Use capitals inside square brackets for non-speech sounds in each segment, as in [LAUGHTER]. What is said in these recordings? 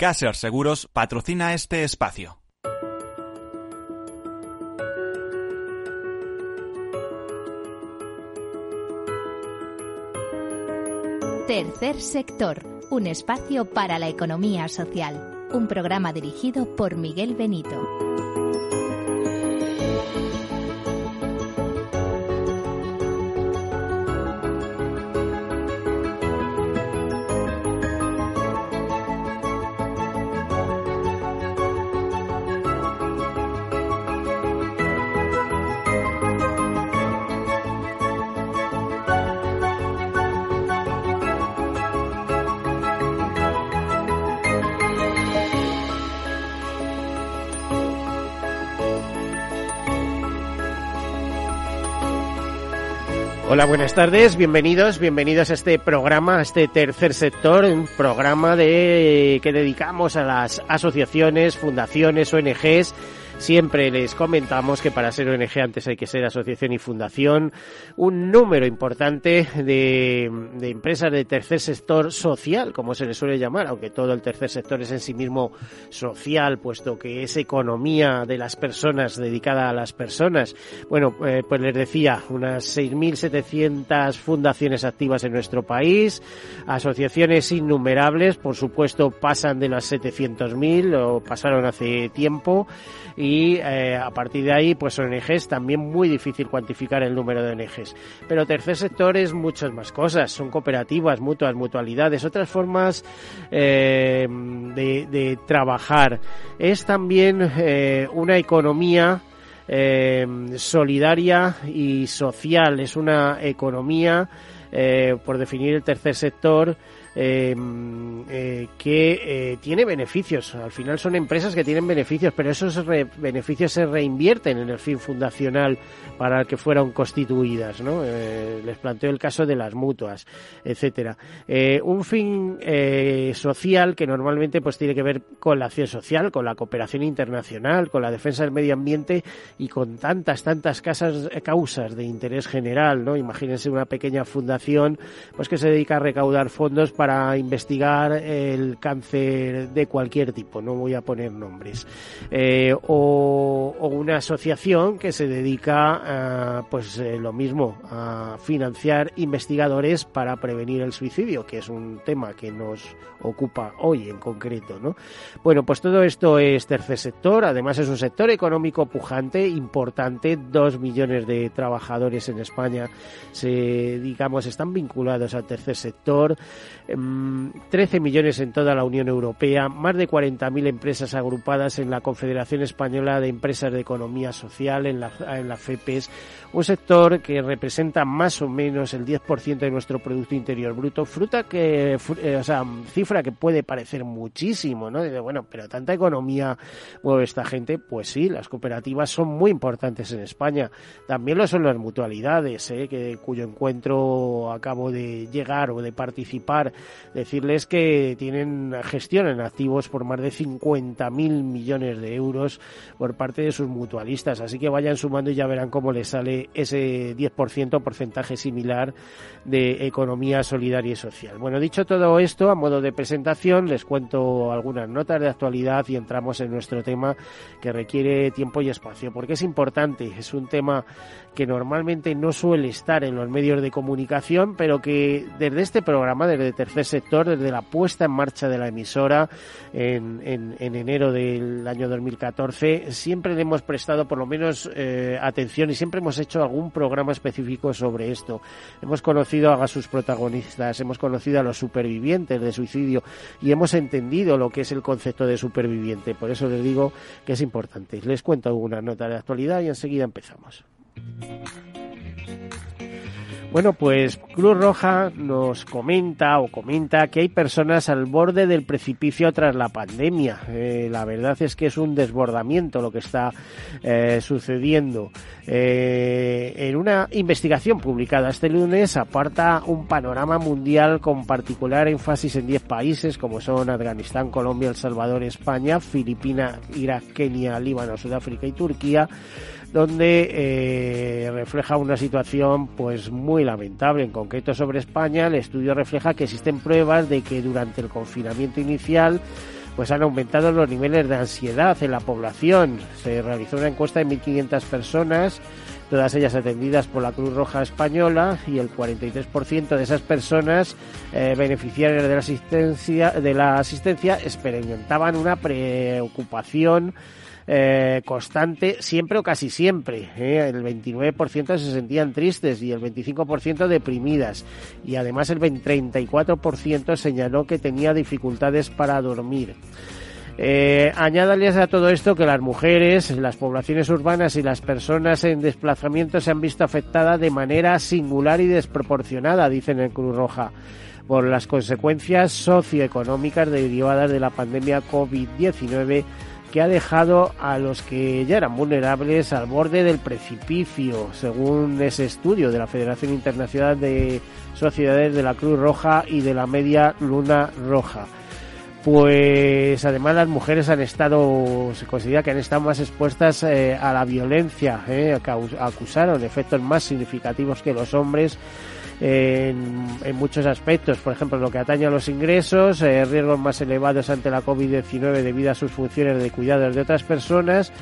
Caser Seguros patrocina este espacio. Tercer sector, un espacio para la economía social. Un programa dirigido por Miguel Benito. Hola, buenas tardes, bienvenidos, bienvenidos a este programa, a este tercer sector, un programa de que dedicamos a las asociaciones, fundaciones, ONGs Siempre les comentamos que para ser ONG antes hay que ser asociación y fundación. Un número importante de, empresas de tercer sector social, como se le suele llamar, aunque todo el tercer sector es en sí mismo social, puesto que es economía de las personas, dedicada a las personas. Bueno, eh, pues les decía, unas 6.700 fundaciones activas en nuestro país, asociaciones innumerables, por supuesto pasan de las 700.000 o pasaron hace tiempo y eh, a partir de ahí, pues ONGs también muy difícil cuantificar el número de ONGs. Pero tercer sector es muchas más cosas, son cooperativas, mutuas, mutualidades, otras formas eh, de, de, trabajar. Es también eh, una economía eh, solidaria y social, es una economía, eh, por definir el tercer sector, eh, eh, que eh, tiene beneficios. Al final son empresas que tienen beneficios, pero esos re beneficios se reinvierten en el fin fundacional para el que fueron constituidas. ¿no? Eh, les planteo el caso de las mutuas, etcétera. Un fin social que normalmente pues tiene que ver con la acción social, con la cooperación internacional, con la defensa del medio ambiente y con tantas, tantas casas, causas de interés general. ¿no? Imagínense una pequeña fundación pues que se dedica a recaudar fondos para investigar el cáncer de cualquier tipo, no voy a poner nombres, eh, o, una asociación que se dedica a, pues eh, lo mismo, a financiar investigadores para prevenir el suicidio, que es un tema que nos ocupa hoy en concreto, ¿no? Bueno, pues todo esto es tercer sector, además es un sector económico pujante, importante, dos millones de trabajadores en España se, digamos, están vinculados al tercer sector, 13 millones en toda la Unión Europea, más de 40.000 empresas agrupadas en la Confederación Española de Empresas de Economía Social, en la, en la FEPES, un sector que representa más o menos el 10% de nuestro Producto Interior Bruto, fruta que, eh, o sea, cifra que puede parecer muchísimo, ¿no? De, bueno, pero tanta economía mueve esta gente, pues sí, las cooperativas son muy importantes en España. También lo son las mutualidades, ¿eh? que, cuyo encuentro acabo de llegar o de participar decirles que tienen gestión en activos por más de 50.000 millones de euros por parte de sus mutualistas. Así que vayan sumando y ya verán cómo les sale ese 10% porcentaje similar de economía solidaria y social. Bueno, dicho todo esto, a modo de presentación, les cuento algunas notas de actualidad y entramos en nuestro tema que requiere tiempo y espacio, porque es importante, es un tema que normalmente no suele estar en los medios de comunicación, pero que desde este programa, desde Tercer Sector, desde la puesta en marcha de la emisora en, en, en enero del año 2014, siempre le hemos prestado por lo menos eh, atención y siempre hemos hecho algún programa específico sobre esto. Hemos conocido a sus protagonistas, hemos conocido a los supervivientes de suicidio y hemos entendido lo que es el concepto de superviviente. Por eso les digo que es importante. Les cuento alguna nota de actualidad y enseguida empezamos. Bueno, pues Cruz Roja nos comenta o comenta que hay personas al borde del precipicio tras la pandemia. Eh, la verdad es que es un desbordamiento lo que está eh, sucediendo. Eh, en una investigación publicada este lunes aparta un panorama mundial con particular énfasis en 10 países como son Afganistán, Colombia, El Salvador, España, Filipinas, Irak, Kenia, Líbano, Sudáfrica y Turquía donde eh, refleja una situación pues muy lamentable. En concreto sobre España, el estudio refleja que existen pruebas de que durante el confinamiento inicial pues han aumentado los niveles de ansiedad en la población. Se realizó una encuesta de 1.500 personas, todas ellas atendidas por la Cruz Roja Española, y el 43% de esas personas eh, beneficiarias de la asistencia, de la asistencia experimentaban una preocupación eh, constante siempre o casi siempre. ¿eh? El 29% se sentían tristes y el 25% deprimidas. Y además el 34% señaló que tenía dificultades para dormir. Eh, añádales a todo esto que las mujeres, las poblaciones urbanas y las personas en desplazamiento se han visto afectadas de manera singular y desproporcionada, dicen en Cruz Roja, por las consecuencias socioeconómicas derivadas de la pandemia COVID-19 que ha dejado a los que ya eran vulnerables al borde del precipicio, según ese estudio de la Federación Internacional de Sociedades de la Cruz Roja y de la Media Luna Roja. Pues además las mujeres han estado, se considera que han estado más expuestas eh, a la violencia, eh, acusaron efectos más significativos que los hombres en, muchos aspectos, por ejemplo, lo que atañe a los ingresos, eh, riesgos más elevados ante la COVID-19 debido a sus funciones de cuidado de otras personas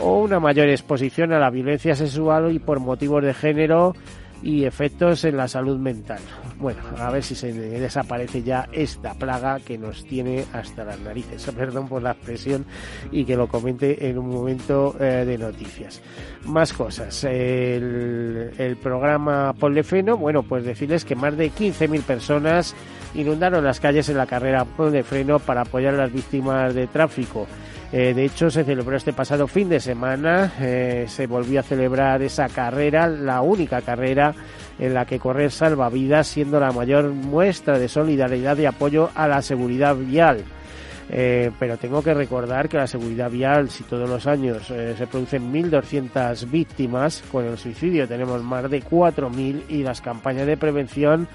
o una mayor exposición a la violencia sexual y por motivos de género y efectos en la salud mental. Bueno, a ver si se desaparece ya esta plaga que nos tiene hasta las narices. [LAUGHS] Perdón por la expresión y que lo comente en un momento eh, de noticias. Más cosas. El, el programa Pollefeno, bueno, pues decirles que más de 15.000 personas inundaron las calles en la carrera Pollefreno para apoyar a las víctimas de tráfico. Eh, de hecho, se celebró este pasado fin de semana, eh, se volvió a celebrar esa carrera, la única carrera en la que correr salva vidas, siendo la mayor muestra de solidaridad y apoyo a la seguridad vial. Eh, pero tengo que recordar que la seguridad vial, si todos los años se producen 1.200 víctimas, con el suicidio tenemos más de 4.000 y las campañas de prevención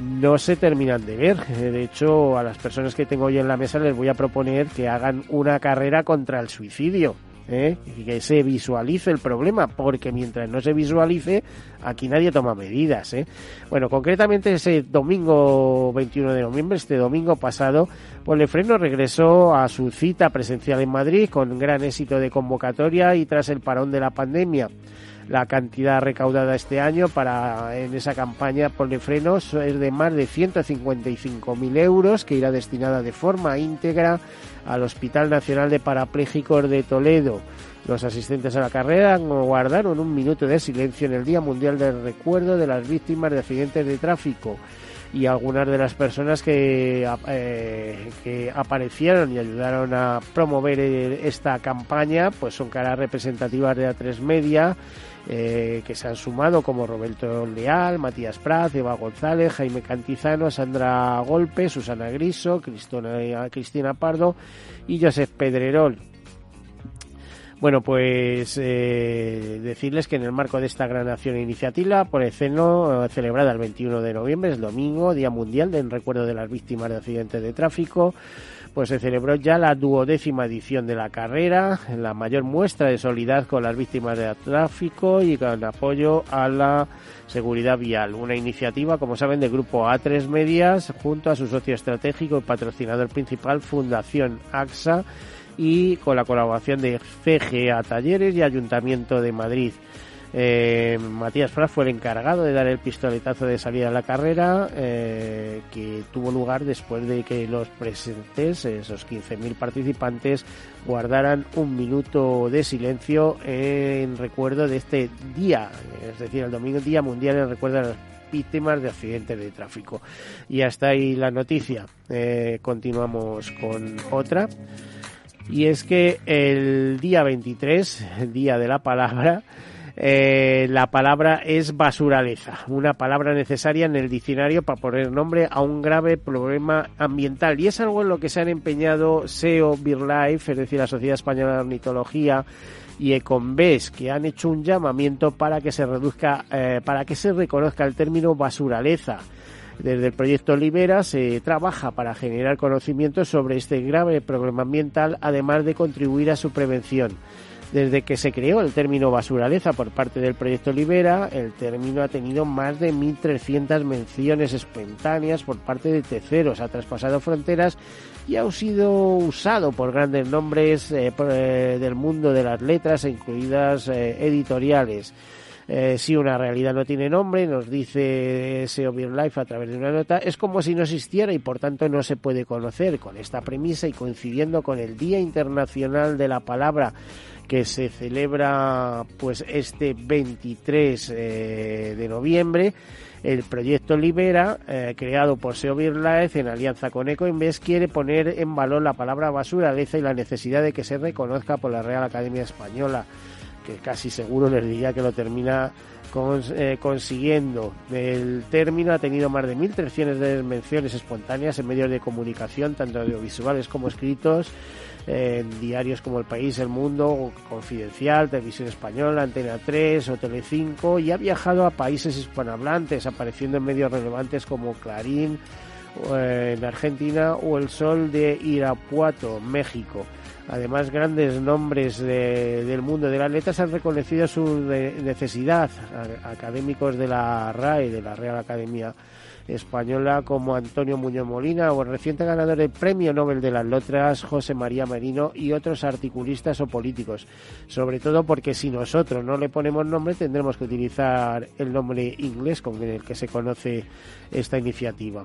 no se terminan de ver. Eh, de hecho, a las personas que tengo hoy en la mesa les voy a proponer que hagan una carrera contra el suicidio. ¿eh? y que se visualice el problema, porque mientras no se visualice, aquí nadie toma medidas. ¿eh? Bueno, concretamente ese domingo 21 de noviembre, este domingo pasado, Polefreno regresó a su cita presencial en Madrid con gran éxito de convocatoria y tras el parón de la pandemia. La cantidad recaudada este año para en esa campaña por frenos es de más de 155.000 euros que irá destinada de forma íntegra al Hospital Nacional de Parapléjicos de Toledo. Los asistentes a la carrera guardaron un minuto de silencio en el Día Mundial del Recuerdo de las Víctimas de Accidentes de Tráfico y algunas de las personas que, eh, que aparecieron y ayudaron a promover esta campaña pues son caras representativas de A3 Media eh, que se han sumado como Roberto Leal, Matías Praz, Eva González, Jaime Cantizano, Sandra Golpe, Susana Griso, Cristina Pardo y Josep Pedrerol. Bueno, pues eh, decirles que en el marco de esta gran acción e iniciativa por el CENO, eh, celebrada el 21 de noviembre, es domingo, Día Mundial en recuerdo de las víctimas de accidentes de tráfico, pues se celebró ya la duodécima edición de la carrera, la mayor muestra de solidaridad con las víctimas de tráfico y con apoyo a la seguridad vial. Una iniciativa, como saben, del grupo A3 Medias junto a su socio estratégico y patrocinador principal, Fundación AXA y con la colaboración de CGA Talleres y Ayuntamiento de Madrid. Eh, Matías Fraz fue el encargado de dar el pistoletazo de salida a la carrera, eh, que tuvo lugar después de que los presentes, esos 15.000 participantes, guardaran un minuto de silencio en recuerdo de este día, es decir, el domingo Día Mundial en recuerdo a las víctimas de accidentes de tráfico. Y hasta ahí la noticia. Eh, continuamos con otra. Y es que el día 23, el día de la palabra, eh, la palabra es basuraleza, una palabra necesaria en el diccionario para poner nombre a un grave problema ambiental. Y es algo en lo que se han empeñado SEO, BirdLife, es decir, la Sociedad Española de Ornitología, y Econves, que han hecho un llamamiento para que se reduzca, eh, para que se reconozca el término basuraleza desde el proyecto Libera se trabaja para generar conocimiento sobre este grave problema ambiental, además de contribuir a su prevención. Desde que se creó el término basuraleza por parte del proyecto Libera, el término ha tenido más de 1.300 menciones espontáneas por parte de terceros, ha traspasado fronteras y ha sido usado por grandes nombres eh, eh, del mundo de las letras, incluidas editoriales. Si una realidad no tiene nombre, nos dice SEO Life a través de una nota, es como si no existiera y por tanto no se puede conocer. Con esta premisa y coincidiendo con el Día Internacional de la Palabra que se celebra pues este 23 eh, de noviembre. El proyecto Libera, eh, creado por SEO Life en alianza con EcoInvest, quiere poner en valor la palabra basura, leza y la necesidad de que se reconozca por la Real Academia Española, que casi seguro les diría que lo termina eh, consiguiendo. El término ha tenido más de 1.300 menciones espontáneas en medios de comunicación, tanto audiovisuales como escritos en diarios como El País, El Mundo, Confidencial, Televisión Española, Antena 3 o Telecinco y ha viajado a países hispanohablantes, apareciendo en medios relevantes como Clarín eh, en Argentina o El Sol de Irapuato, México. Además, grandes nombres del mundo de las letras han reconocido su necesidad. Académicos de la RAE, de la Real Academia española como Antonio Muñoz Molina o el reciente ganador del Premio Nobel de las Letras José María Merino y otros articulistas o políticos. Sobre todo porque si nosotros no le ponemos nombre tendremos que utilizar el nombre inglés con el que se conoce esta iniciativa.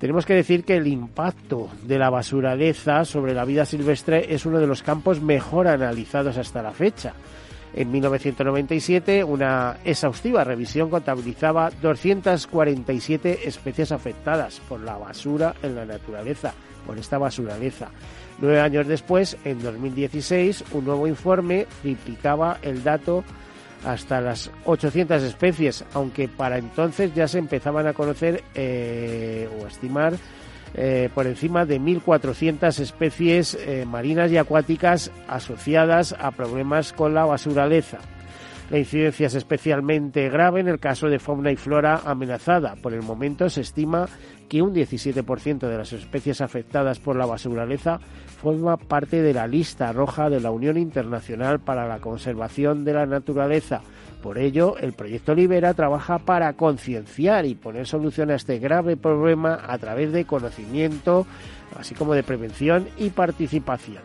Tenemos que decir que el impacto de la basuraleza sobre la vida silvestre es uno de los campos mejor analizados hasta la fecha. En 1997, una exhaustiva revisión contabilizaba 247 especies afectadas por la basura en la naturaleza, por esta basuraleza. Nueve años después, en 2016, un nuevo informe triplicaba el dato hasta las 800 especies, aunque para entonces ya se empezaban a conocer eh, o estimar eh, por encima de 1.400 especies eh, marinas y acuáticas asociadas a problemas con la basuraleza. La incidencia es especialmente grave en el caso de fauna y flora amenazada. Por el momento se estima que un 17% de las especies afectadas por la basuraleza forma parte de la lista roja de la Unión Internacional para la Conservación de la Naturaleza, por ello, el proyecto Libera trabaja para concienciar y poner solución a este grave problema a través de conocimiento, así como de prevención y participación.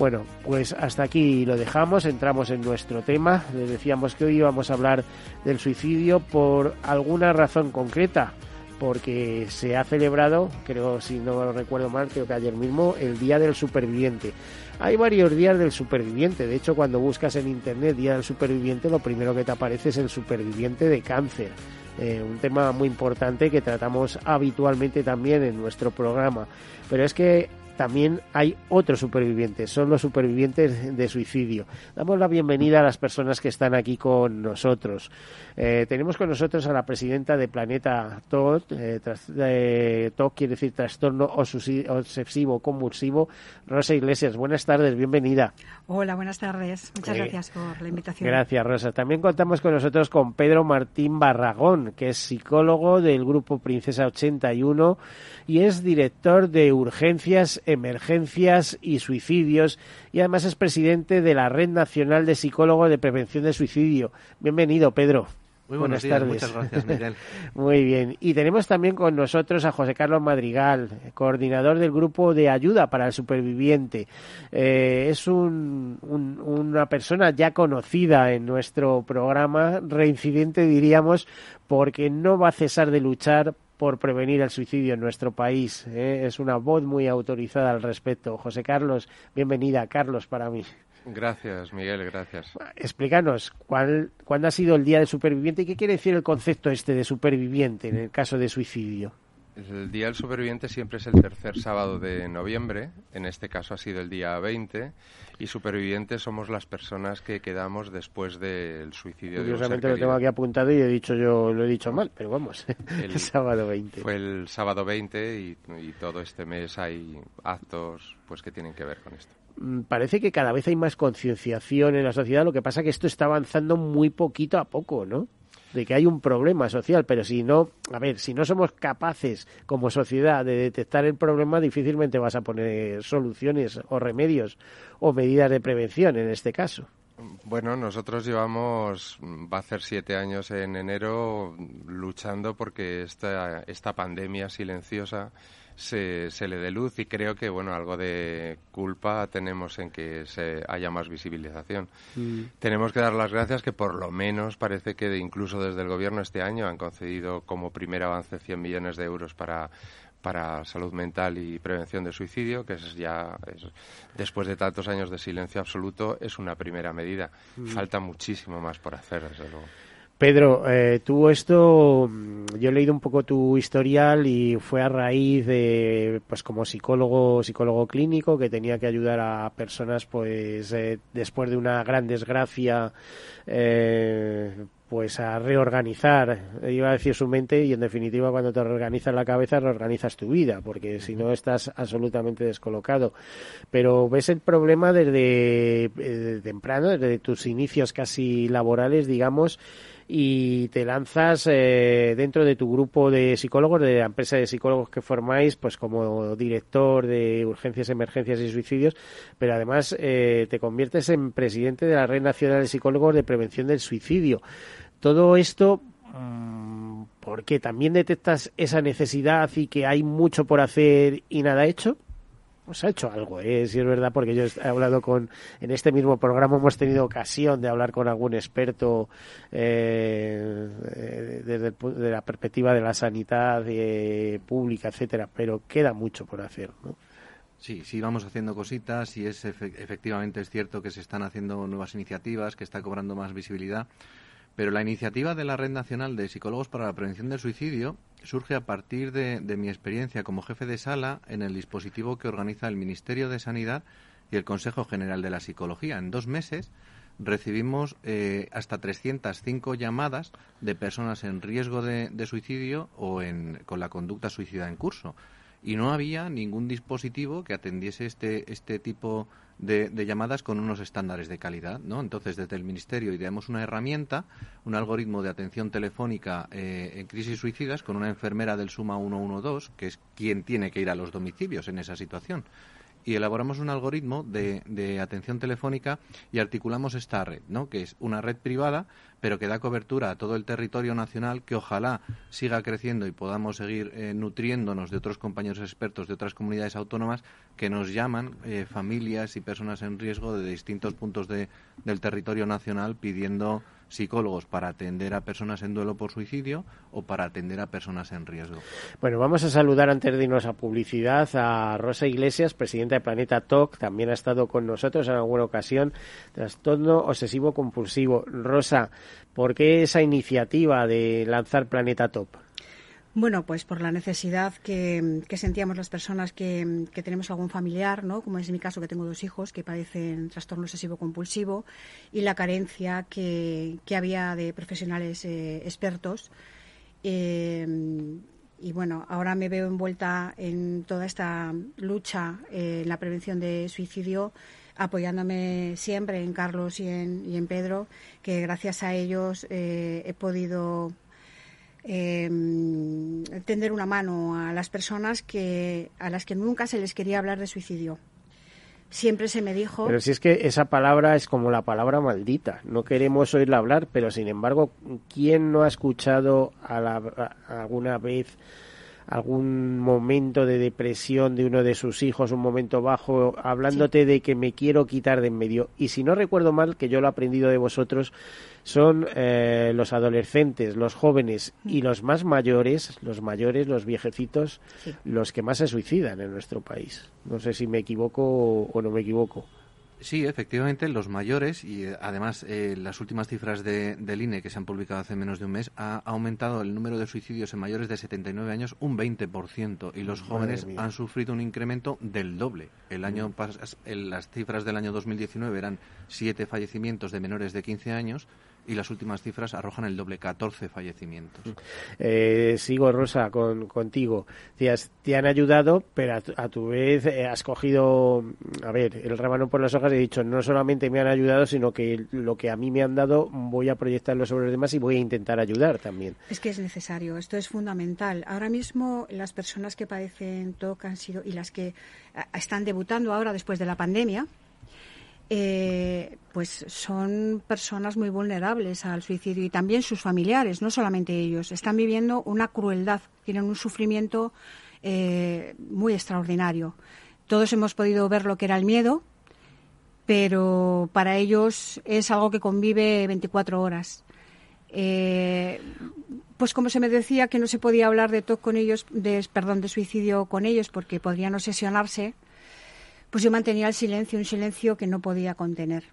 Bueno, pues hasta aquí lo dejamos, entramos en nuestro tema. Les decíamos que hoy íbamos a hablar del suicidio por alguna razón concreta porque se ha celebrado, creo si no lo recuerdo mal, creo que ayer mismo, el Día del Superviviente. Hay varios días del superviviente, de hecho cuando buscas en Internet Día del Superviviente, lo primero que te aparece es el superviviente de cáncer. Eh, un tema muy importante que tratamos habitualmente también en nuestro programa. Pero es que también hay otros supervivientes, son los supervivientes de suicidio. Damos la bienvenida a las personas que están aquí con nosotros. Eh, tenemos con nosotros a la presidenta de Planeta TOT, eh, TOC quiere decir trastorno obsesivo convulsivo, Rosa Iglesias. Buenas tardes, bienvenida. Hola, buenas tardes. Muchas eh, gracias por la invitación. Gracias, Rosa. También contamos con nosotros con Pedro Martín Barragón, que es psicólogo del grupo Princesa 81 y es director de urgencias, emergencias y suicidios y además es presidente de la Red Nacional de Psicólogos de Prevención de Suicidio. Bienvenido, Pedro. Muy buenas tardes. Muchas gracias, Miguel. [LAUGHS] Muy bien. Y tenemos también con nosotros a José Carlos Madrigal, coordinador del grupo de ayuda para el superviviente. Eh, es una persona ya conocida en nuestro programa, reincidente diríamos, porque no va a cesar de luchar por prevenir el suicidio en nuestro país. ¿eh? Es una voz muy autorizada al respecto. José Carlos, bienvenida, Carlos, para mí. Gracias, Miguel, gracias. Explícanos, ¿cuál, ¿cuándo ha sido el Día del Superviviente y qué quiere decir el concepto este de superviviente en el caso de suicidio? El Día del Superviviente siempre es el tercer sábado de noviembre, en este caso ha sido el día 20, y supervivientes somos las personas que quedamos después del suicidio de un ser lo tengo aquí apuntado y he dicho yo, lo he dicho mal, pero vamos, [LAUGHS] el, sábado 20. Fue el sábado 20 y, y, todo este mes hay actos pues que tienen que ver con esto. Mm, parece que cada vez hay más concienciación en la sociedad, lo que pasa es que esto está avanzando muy poquito a poco, ¿no? De que hay un problema social, pero si no, a ver, si no somos capaces como sociedad de detectar el problema, difícilmente vas a poner soluciones o remedios o medidas de prevención en este caso. Bueno, nosotros llevamos, va a ser siete años en enero, luchando porque esta, esta pandemia silenciosa se, se le dé luz y creo que bueno algo de culpa tenemos en que se haya más visibilización. Mm. Tenemos que dar las gracias que por lo menos parece que incluso desde el gobierno este año han concedido como primer avance 100 millones de euros para para salud mental y prevención de suicidio, que es ya, después de tantos años de silencio absoluto, es una primera medida. Mm. Falta muchísimo más por hacer, desde luego. Pedro, eh, tú esto, mm, yo he leído un poco tu historial y fue a raíz de, pues como psicólogo, psicólogo clínico, que tenía que ayudar a personas, pues eh, después de una gran desgracia, eh, pues a reorganizar, iba a decir su mente y en definitiva cuando te reorganizas la cabeza reorganizas tu vida, porque si no estás absolutamente descolocado. Pero ves el problema desde, desde temprano, desde tus inicios casi laborales, digamos, y te lanzas eh, dentro de tu grupo de psicólogos, de la empresa de psicólogos que formáis, pues como director de urgencias, emergencias y suicidios, pero además eh, te conviertes en presidente de la Red Nacional de Psicólogos de Prevención del Suicidio. Todo esto mm, porque también detectas esa necesidad y que hay mucho por hacer y nada hecho pues ha hecho algo, ¿eh? si es verdad, porque yo he hablado con, en este mismo programa hemos tenido ocasión de hablar con algún experto eh, eh desde de la perspectiva de la sanidad eh, pública, etcétera, pero queda mucho por hacer, ¿no? Sí, sí, vamos haciendo cositas y es efectivamente es cierto que se están haciendo nuevas iniciativas, que está cobrando más visibilidad. Pero la iniciativa de la Red Nacional de Psicólogos para la Prevención del Suicidio surge a partir de, mi experiencia como jefe de sala en el dispositivo que organiza el Ministerio de Sanidad y el Consejo General de la Psicología. En dos meses recibimos eh, hasta 305 llamadas de personas en riesgo de, suicidio o con la conducta suicida en curso. Y no había ningún dispositivo que atendiese este, este tipo de, llamadas con unos estándares de calidad, ¿no? Entonces, desde el Ministerio ideamos una herramienta, un algoritmo de atención telefónica eh, en crisis suicidas con una enfermera del Suma 112, que es quien tiene que ir a los domicilios en esa situación y elaboramos un algoritmo de, de, atención telefónica y articulamos esta red, ¿no? que es una red privada, pero que da cobertura a todo el territorio nacional, que ojalá siga creciendo y podamos seguir eh, nutriéndonos de otros compañeros expertos de otras comunidades autónomas que nos llaman eh, familias y personas en riesgo de distintos puntos de, del territorio nacional pidiendo psicólogos para atender a personas en duelo por suicidio o para atender a personas en riesgo. Bueno, vamos a saludar antes de irnos a publicidad a Rosa Iglesias, presidenta de Planeta Talk, también ha estado con nosotros en alguna ocasión, trastorno obsesivo compulsivo. Rosa, ¿por qué esa iniciativa de lanzar Planeta Top? Bueno, pues por la necesidad que, sentíamos las personas que, tenemos algún familiar, ¿no? como es mi caso que tengo dos hijos que padecen trastorno obsesivo compulsivo y la carencia que, había de profesionales eh, expertos. Eh, y bueno, ahora me veo envuelta en toda esta lucha eh, en la prevención de suicidio apoyándome siempre en Carlos y en, y en Pedro, que gracias a ellos he podido eh, tender una mano a las personas que a las que nunca se les quería hablar de suicidio. Siempre se me dijo. Pero si es que esa palabra es como la palabra maldita. No queremos oírla hablar, pero sin embargo, ¿quién no ha escuchado alguna vez algún momento de depresión de uno de sus hijos, un momento bajo, hablándote de que me quiero quitar de en medio? Y si no recuerdo mal, que yo lo he aprendido de vosotros, son eh, los adolescentes, los jóvenes y mm. los más mayores, los mayores, los viejecitos, los que más se suicidan en nuestro país. No sé si me equivoco o no me equivoco. Sí, efectivamente, los mayores y eh, además eh, las últimas cifras de, del INE que se han publicado hace menos de un mes ha aumentado el número de suicidios en mayores de 79 años un 20% y los jóvenes han sufrido un incremento del doble. El año mm. las cifras del año 2019 eran siete fallecimientos de menores de 15 años y las últimas cifras arrojan el doble, 14 fallecimientos. Eh, sigo, Rosa, con, contigo. Te, te han ayudado, pero a tu, vez eh, has cogido, a ver, el rábano por las hojas y he dicho, no solamente me han ayudado, sino que lo que a mí me han dado voy a proyectarlo sobre los demás y voy a intentar ayudar también. Es que es necesario, esto es fundamental. Ahora mismo las personas que padecen TOC han sido, y las que eh, están debutando ahora después de la pandemia, eh, pues son personas muy vulnerables al suicidio y también sus familiares, no solamente ellos. Están viviendo una crueldad, tienen un sufrimiento eh, muy extraordinario. Todos hemos podido ver lo que era el miedo, pero para ellos es algo que convive 24 horas. Eh, pues como se me decía que no se podía hablar de TOC con ellos, de, perdón, de suicidio con ellos porque podrían obsesionarse, pues yo mantenía el silencio, un silencio que no podía contener.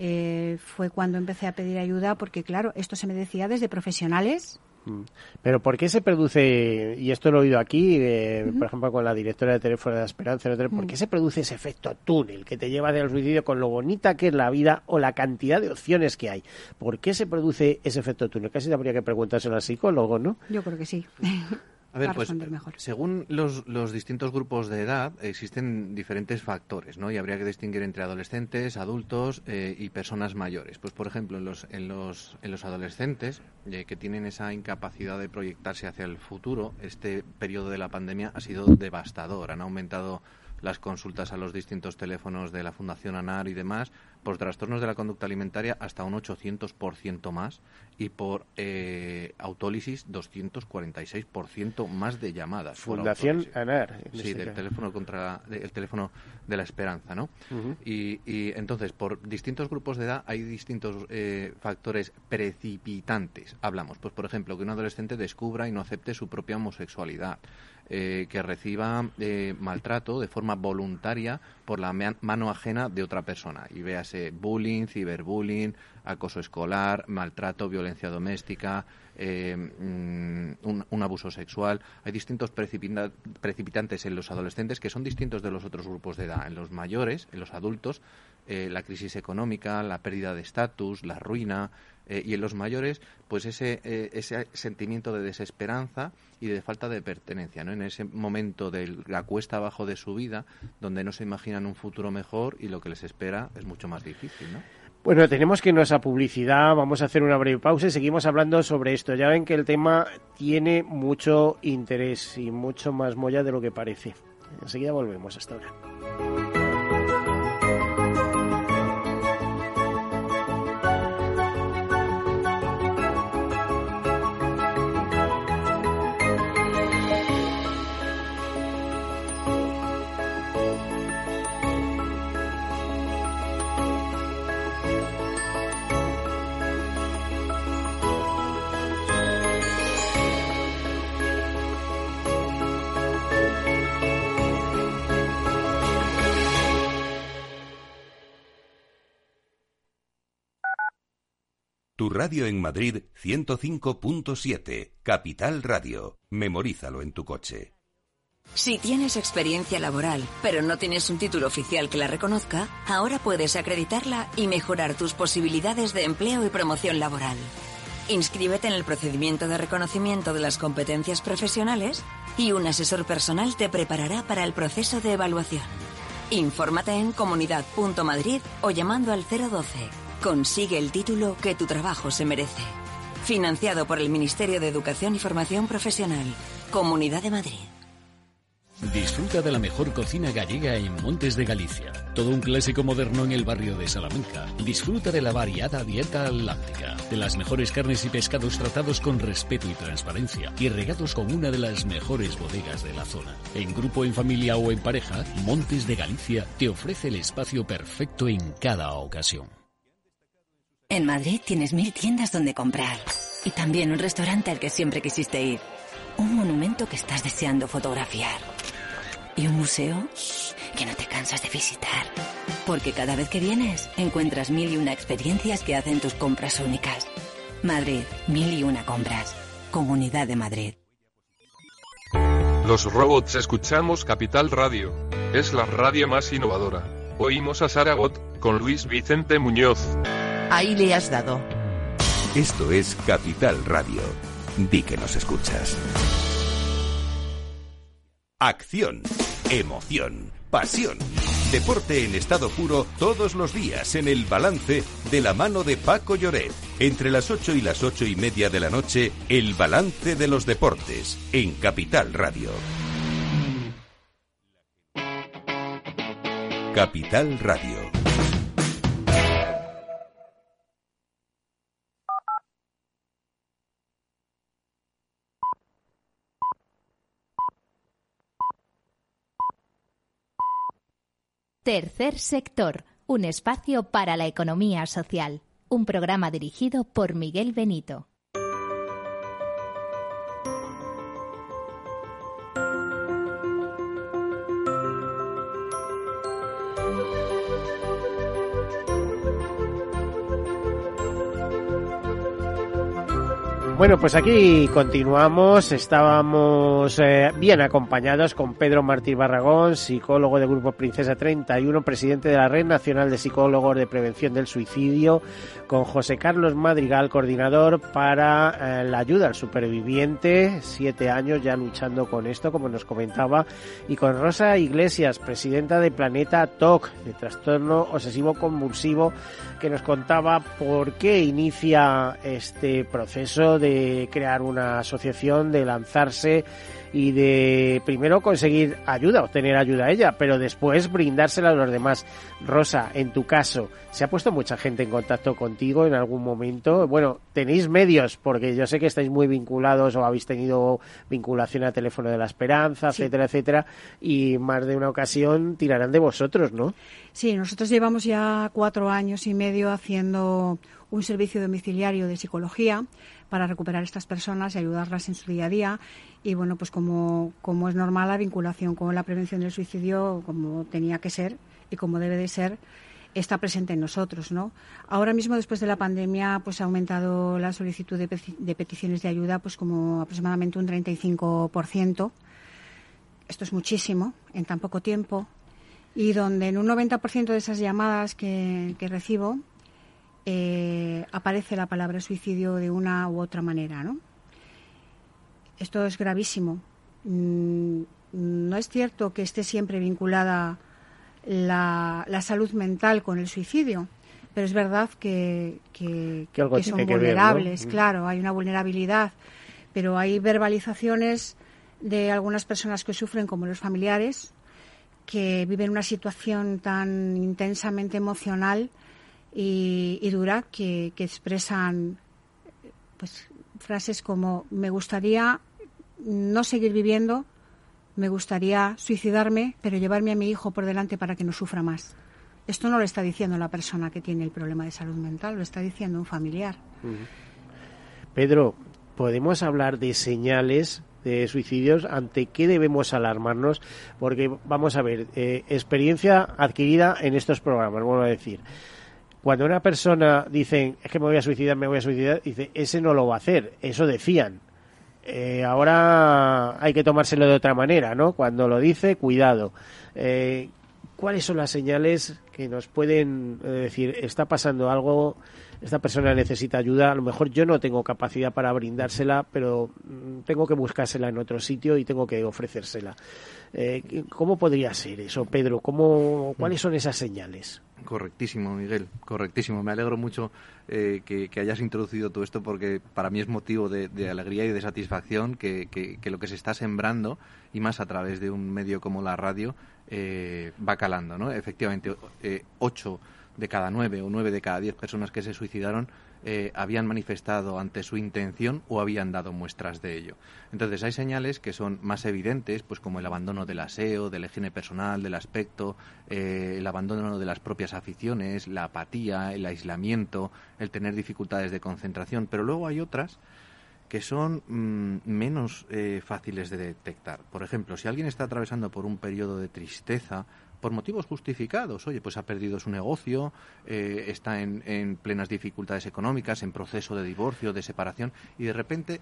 Eh, fue cuando empecé a pedir ayuda porque, claro, esto se me decía desde profesionales Mm. Pero ¿por qué se produce, y esto lo he oído aquí, eh, por ejemplo, con la directora de Teléfono de la Esperanza, ¿por qué mm. se produce ese efecto túnel que te lleva del suicidio con lo bonita que es la vida o la cantidad de opciones que hay? ¿Por qué se produce ese efecto túnel? Casi habría que preguntárselo al psicólogo, ¿no? Yo creo que sí. A ver, pues según los, los, distintos grupos de edad existen diferentes factores, ¿no? Y habría que distinguir entre adolescentes, adultos eh, y personas mayores. Pues por ejemplo, en los, en los, en los adolescentes eh, que tienen esa incapacidad de proyectarse hacia el futuro, este periodo de la pandemia ha sido devastador. Han aumentado las consultas a los distintos teléfonos de la Fundación ANAR y demás, por trastornos de la conducta alimentaria hasta un 800% más y por eh, autólisis 246% más de llamadas. Fundación ANAR. Sí, este del teléfono contra el teléfono de la esperanza, ¿no? y, entonces por distintos grupos de edad hay distintos eh, factores precipitantes. Hablamos, pues por ejemplo, que un adolescente descubra y no acepte su propia homosexualidad. Eh, que reciba eh, maltrato de forma voluntaria por la mano ajena de otra persona. Y véase bullying, ciberbullying, acoso escolar, maltrato, violencia doméstica, eh, mm, un, abuso sexual. Hay distintos precipitantes en los adolescentes que son distintos de los otros grupos de edad. En los mayores, en los adultos, la crisis económica, la pérdida de estatus, la ruina, eh, y en los mayores, pues ese, eh, ese sentimiento de desesperanza y de falta de pertenencia, ¿no? En ese momento de la cuesta abajo de su vida, donde no se imaginan un futuro mejor y lo que les espera es mucho más difícil, ¿no? Bueno, tenemos que irnos a publicidad, vamos a hacer una breve pausa y seguimos hablando sobre esto. Ya ven que el tema tiene mucho interés y mucho más molla de lo que parece. Enseguida volvemos hasta ahora. Radio en Madrid 105.7, Capital Radio. Memorízalo en tu coche. Si tienes experiencia laboral, pero no tienes un título oficial que la reconozca, ahora puedes acreditarla y mejorar tus posibilidades de empleo y promoción laboral. Inscríbete en el procedimiento de reconocimiento de las competencias profesionales y un asesor personal te preparará para el proceso de evaluación. Infórmate en comunidad.madrid o llamando al 012. Consigue el título que tu trabajo se merece. Financiado por el Ministerio de Educación y Formación Profesional. Comunidad de Madrid. Disfruta de la mejor cocina gallega en Montes de Galicia. Todo un clásico moderno en el barrio de Salamanca. Disfruta de la variada dieta atlántica, de las mejores carnes y pescados tratados con respeto y transparencia y regados con una de las mejores bodegas de la zona. En grupo, en familia o en pareja, Montes de Galicia te ofrece el espacio perfecto en cada ocasión. En Madrid tienes mil tiendas donde comprar. Y también un restaurante al que siempre quisiste ir. Un monumento que estás deseando fotografiar. Y un museo que no te cansas de visitar. Porque cada vez que vienes, encuentras mil y una experiencias que hacen tus compras únicas. Madrid, mil y una compras. Comunidad de Madrid. Los robots escuchamos Capital Radio. Es la radio más innovadora. Oímos a Saragot, con Luis Vicente Muñoz. Ahí le has dado. Esto es Capital Radio. Di que nos escuchas. Acción, emoción, pasión. Deporte en estado puro todos los días en el balance de la mano de Paco Lloret. Entre las 8 y las ocho y media de la noche, el balance de los deportes en Capital Radio. Capital Radio. Tercer sector, un espacio para la economía social. Un programa dirigido por Miguel Benito. Bueno, pues aquí continuamos. Estábamos eh, bien acompañados con Pedro Martí Barragón, psicólogo del Grupo Princesa 31, presidente de la Red Nacional de Psicólogos de Prevención del Suicidio, con José Carlos Madrigal, coordinador para eh, la ayuda al superviviente, siete años ya luchando con esto, como nos comentaba, y con Rosa Iglesias, presidenta de Planeta TOC, de trastorno obsesivo convulsivo, que nos contaba por qué inicia este proceso de de crear una asociación, de lanzarse y de primero conseguir ayuda, obtener ayuda a ella, pero después brindársela a los demás. Rosa, en tu caso, ¿se ha puesto mucha gente en contacto contigo en algún momento? Bueno, tenéis medios, porque yo sé que estáis muy vinculados o habéis tenido vinculación al teléfono de la esperanza, etcétera, etcétera, y más de una ocasión tirarán de vosotros, ¿no? Sí, nosotros llevamos ya cuatro años y medio haciendo un servicio domiciliario de psicología para recuperar a estas personas y ayudarlas en su día a día. Y bueno, pues como, como es normal, la vinculación con la prevención del suicidio, como tenía que ser y como debe de ser, está presente en nosotros, ¿no? Ahora mismo, después de la pandemia, pues ha aumentado la solicitud de, peticiones de ayuda, pues como aproximadamente un 35%. Esto es muchísimo en tan poco tiempo. Y donde en un 90% de esas llamadas que recibo, eh, aparece la palabra suicidio de una u otra manera, ¿no? Esto es gravísimo. Mm, no es cierto que esté siempre vinculada la, salud mental con el suicidio, pero es verdad que, son vulnerables, mm. claro, hay una vulnerabilidad, pero hay verbalizaciones de algunas personas que sufren, como los familiares, que viven una situación tan intensamente emocional y, dura que, expresan pues frases como me gustaría no seguir viviendo, me gustaría suicidarme, pero llevarme a mi hijo por delante para que no sufra más. Esto no lo está diciendo la persona que tiene el problema de salud mental, lo está diciendo un familiar. Pedro, ¿podemos hablar de señales de suicidios? ¿Ante qué debemos alarmarnos? Porque, vamos a ver, eh, experiencia adquirida en estos programas, vuelvo a decir cuando una persona dice, es que me voy a suicidar, me voy a suicidar, dice, ese no lo va a hacer, eso decían. Eh, ahora hay que tomárselo de otra manera, ¿no? Cuando lo dice, cuidado. Eh, ¿Cuáles son las señales que nos pueden eh, decir, está pasando algo, esta persona necesita ayuda, a lo mejor yo no tengo capacidad para brindársela, pero mm, tengo que buscársela en otro sitio y tengo que ofrecérsela? ¿Cómo podría ser eso, Pedro? ¿Cómo, ¿Cuáles son esas señales? Correctísimo, Miguel, correctísimo. Me alegro mucho eh, que, hayas introducido todo esto porque para mí es motivo de, alegría y de satisfacción que, lo que se está sembrando, y más a través de un medio como la radio, eh, va calando. ¿no? Efectivamente, eh, ocho de cada nueve o nueve de cada diez personas que se suicidaron eh, habían manifestado ante su intención o habían dado muestras de ello. Entonces hay señales que son más evidentes, pues como el abandono del aseo, de la higiene personal, del aspecto, eh, el abandono de las propias aficiones, la apatía, el aislamiento, el tener dificultades de concentración. Pero luego hay otras que son mm, menos eh, fáciles de detectar. Por ejemplo, si alguien está atravesando por un periodo de tristeza, por motivos justificados. Oye, pues ha perdido su negocio, eh, está en, plenas dificultades económicas, en proceso de divorcio, de separación, y de repente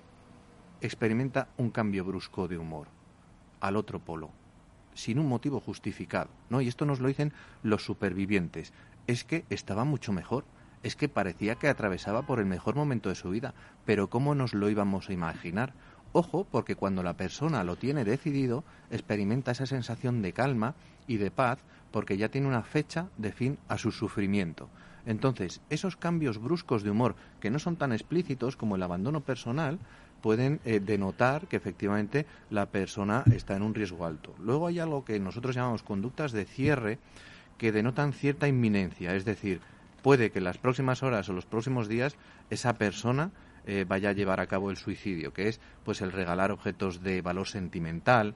experimenta un cambio brusco de humor al otro polo, sin un motivo justificado. ¿no? Y esto nos lo dicen los supervivientes. Es que estaba mucho mejor, es que parecía que atravesaba por el mejor momento de su vida, pero ¿cómo nos lo íbamos a imaginar? Ojo, porque cuando la persona lo tiene decidido, experimenta esa sensación de calma y de paz porque ya tiene una fecha de fin a su sufrimiento. Entonces, esos cambios bruscos de humor, que no son tan explícitos como el abandono personal, pueden eh, denotar que efectivamente la persona está en un riesgo alto. Luego hay algo que nosotros llamamos conductas de cierre que denotan cierta inminencia, es decir, puede que en las próximas horas o los próximos días esa persona eh, vaya a llevar a cabo el suicidio, que es pues el regalar objetos de valor sentimental,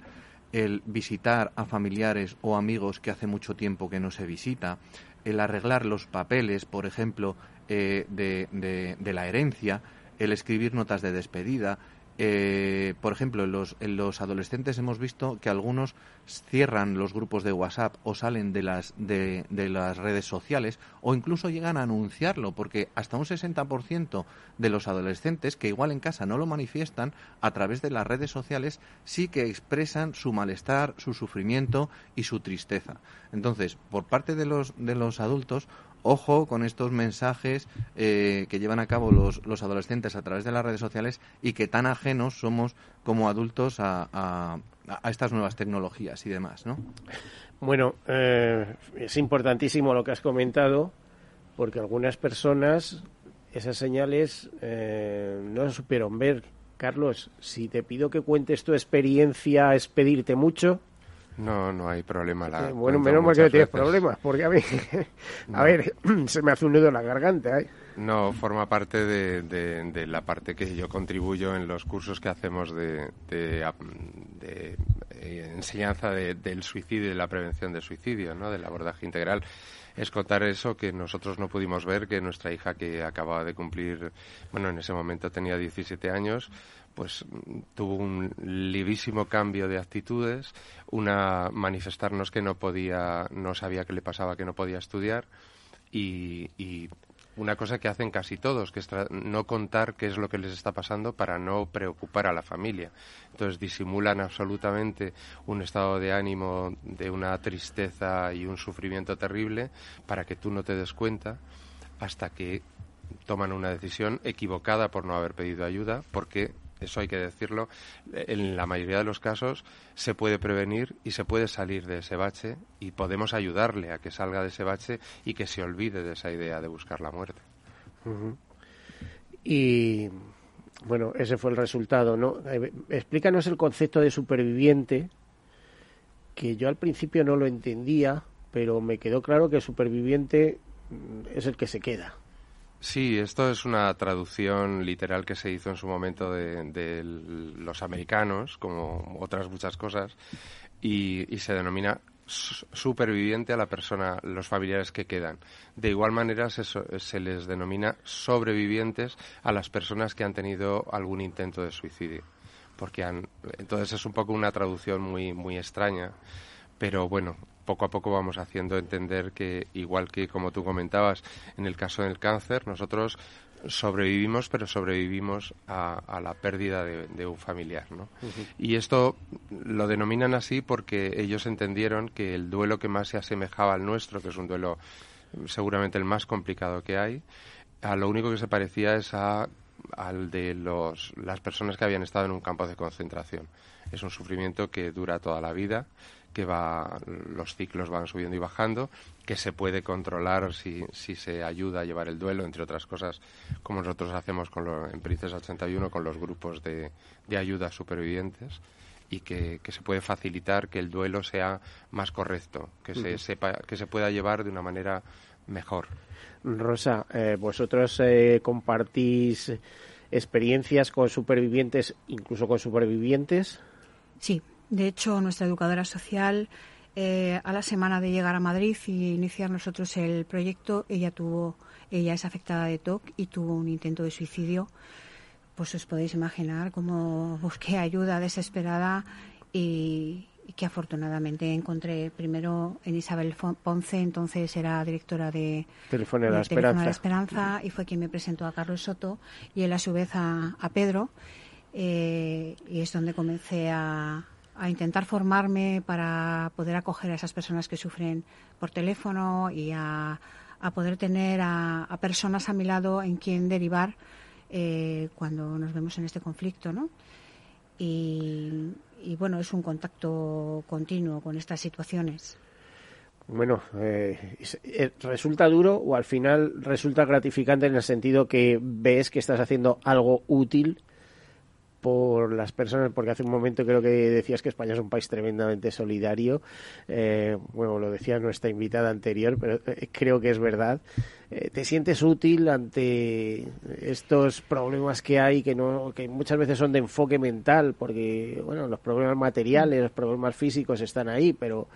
el visitar a familiares o amigos que hace mucho tiempo que no se visita, el arreglar los papeles, por ejemplo, eh, de, la herencia, el escribir notas de despedida, eh, por ejemplo, en los, en los, adolescentes hemos visto que algunos cierran los grupos de WhatsApp o salen de las, de, las redes sociales o incluso llegan a anunciarlo, porque hasta un 60% de los adolescentes que igual en casa no lo manifiestan, a través de las redes sociales sí que expresan su malestar, su sufrimiento y su tristeza. Entonces, por parte de los, de los adultos, ojo con estos mensajes eh, que llevan a cabo los, adolescentes a través de las redes sociales y que tan ajenos somos como adultos a, a, estas nuevas tecnologías y demás, ¿no? Bueno, eh, es importantísimo lo que has comentado porque algunas personas esas señales eh, no supieron ver. Carlos, si te pido que cuentes tu experiencia, es pedirte mucho. No, no hay problema. La bueno, menos mal que no tienes problemas, porque a mí, [LAUGHS] a ver, [CLEARS THROAT] se me hace un nudo en la garganta. ¿eh? No, forma parte de, de, la parte que yo contribuyo en los cursos que hacemos de, de eh, enseñanza del suicidio y de la prevención del suicidio, ¿no? del abordaje integral es contar eso que nosotros no pudimos ver, que nuestra hija que acababa de cumplir, bueno, en ese momento tenía 17 años, pues tuvo un livísimo cambio de actitudes, una manifestarnos que no podía, no sabía qué le pasaba, que no podía estudiar y, y una cosa que hacen casi todos, que es no contar qué es lo que les está pasando para no preocupar a la familia. Entonces disimulan absolutamente un estado de ánimo de una tristeza y un sufrimiento terrible para que tú no te des cuenta hasta que toman una decisión equivocada por no haber pedido ayuda, porque eso hay que decirlo, en la mayoría de los casos se puede prevenir y se puede salir de ese bache y podemos ayudarle a que salga de ese bache y que se olvide de esa idea de buscar la muerte. Y bueno, ese fue el resultado, ¿no? Explícanos el concepto de superviviente, que yo al principio no lo entendía, pero me quedó claro que superviviente mm, es el que se queda. Sí, esto es una traducción literal que se hizo en su momento de, los americanos, como otras muchas cosas, y, se denomina superviviente a la persona, los familiares que quedan. De igual manera se, se, les denomina sobrevivientes a las personas que han tenido algún intento de suicidio. Porque han, entonces es un poco una traducción muy, muy extraña. Pero bueno, poco a poco vamos haciendo entender que, igual que como tú comentabas, en el caso del cáncer, nosotros sobrevivimos, pero sobrevivimos a, la pérdida de, un familiar. ¿no? Y esto lo denominan así porque ellos entendieron que el duelo que más se asemejaba al nuestro, que es un duelo seguramente el más complicado que hay, a lo único que se parecía es a, al de los, las personas que habían estado en un campo de concentración. Es un sufrimiento que dura toda la vida que va, los ciclos van subiendo y bajando, que se puede controlar si, si se ayuda a llevar el duelo, entre otras cosas, como nosotros hacemos con en Princesa 81 con los grupos de, de ayuda supervivientes y que, se puede facilitar que el duelo sea más correcto, que se sepa, que se pueda llevar de una manera mejor. Rosa, eh, vosotros eh, compartís experiencias con supervivientes, incluso con supervivientes. Sí, de hecho, nuestra educadora social, eh, a la semana de llegar a Madrid y iniciar nosotros el proyecto, ella tuvo, ella es afectada de TOC y tuvo un intento de suicidio. Pues os podéis imaginar cómo busqué ayuda desesperada y, que afortunadamente encontré primero en Isabel Ponce, entonces era directora de Teléfono de la, Esperanza. Esperanza. y fue quien me presentó a Carlos Soto y él a su vez a, Pedro. Eh, y es donde comencé a, a intentar formarme para poder acoger a esas personas que sufren por teléfono y a, poder tener a, personas a mi lado en quien derivar eh, cuando nos vemos en este conflicto, ¿no? Y, bueno, es un contacto continuo con estas situaciones. Bueno, eh, eh, ¿resulta duro o al final resulta gratificante en el sentido que ves que estás haciendo algo útil por las personas, porque hace un momento creo que decías que España es un país tremendamente solidario. Eh, bueno, lo decía nuestra invitada anterior, pero eh, creo que es verdad. Eh, ¿Te sientes útil ante estos problemas que hay, que, no, que muchas veces son de enfoque mental? Porque, bueno, los problemas materiales, los problemas físicos están ahí, pero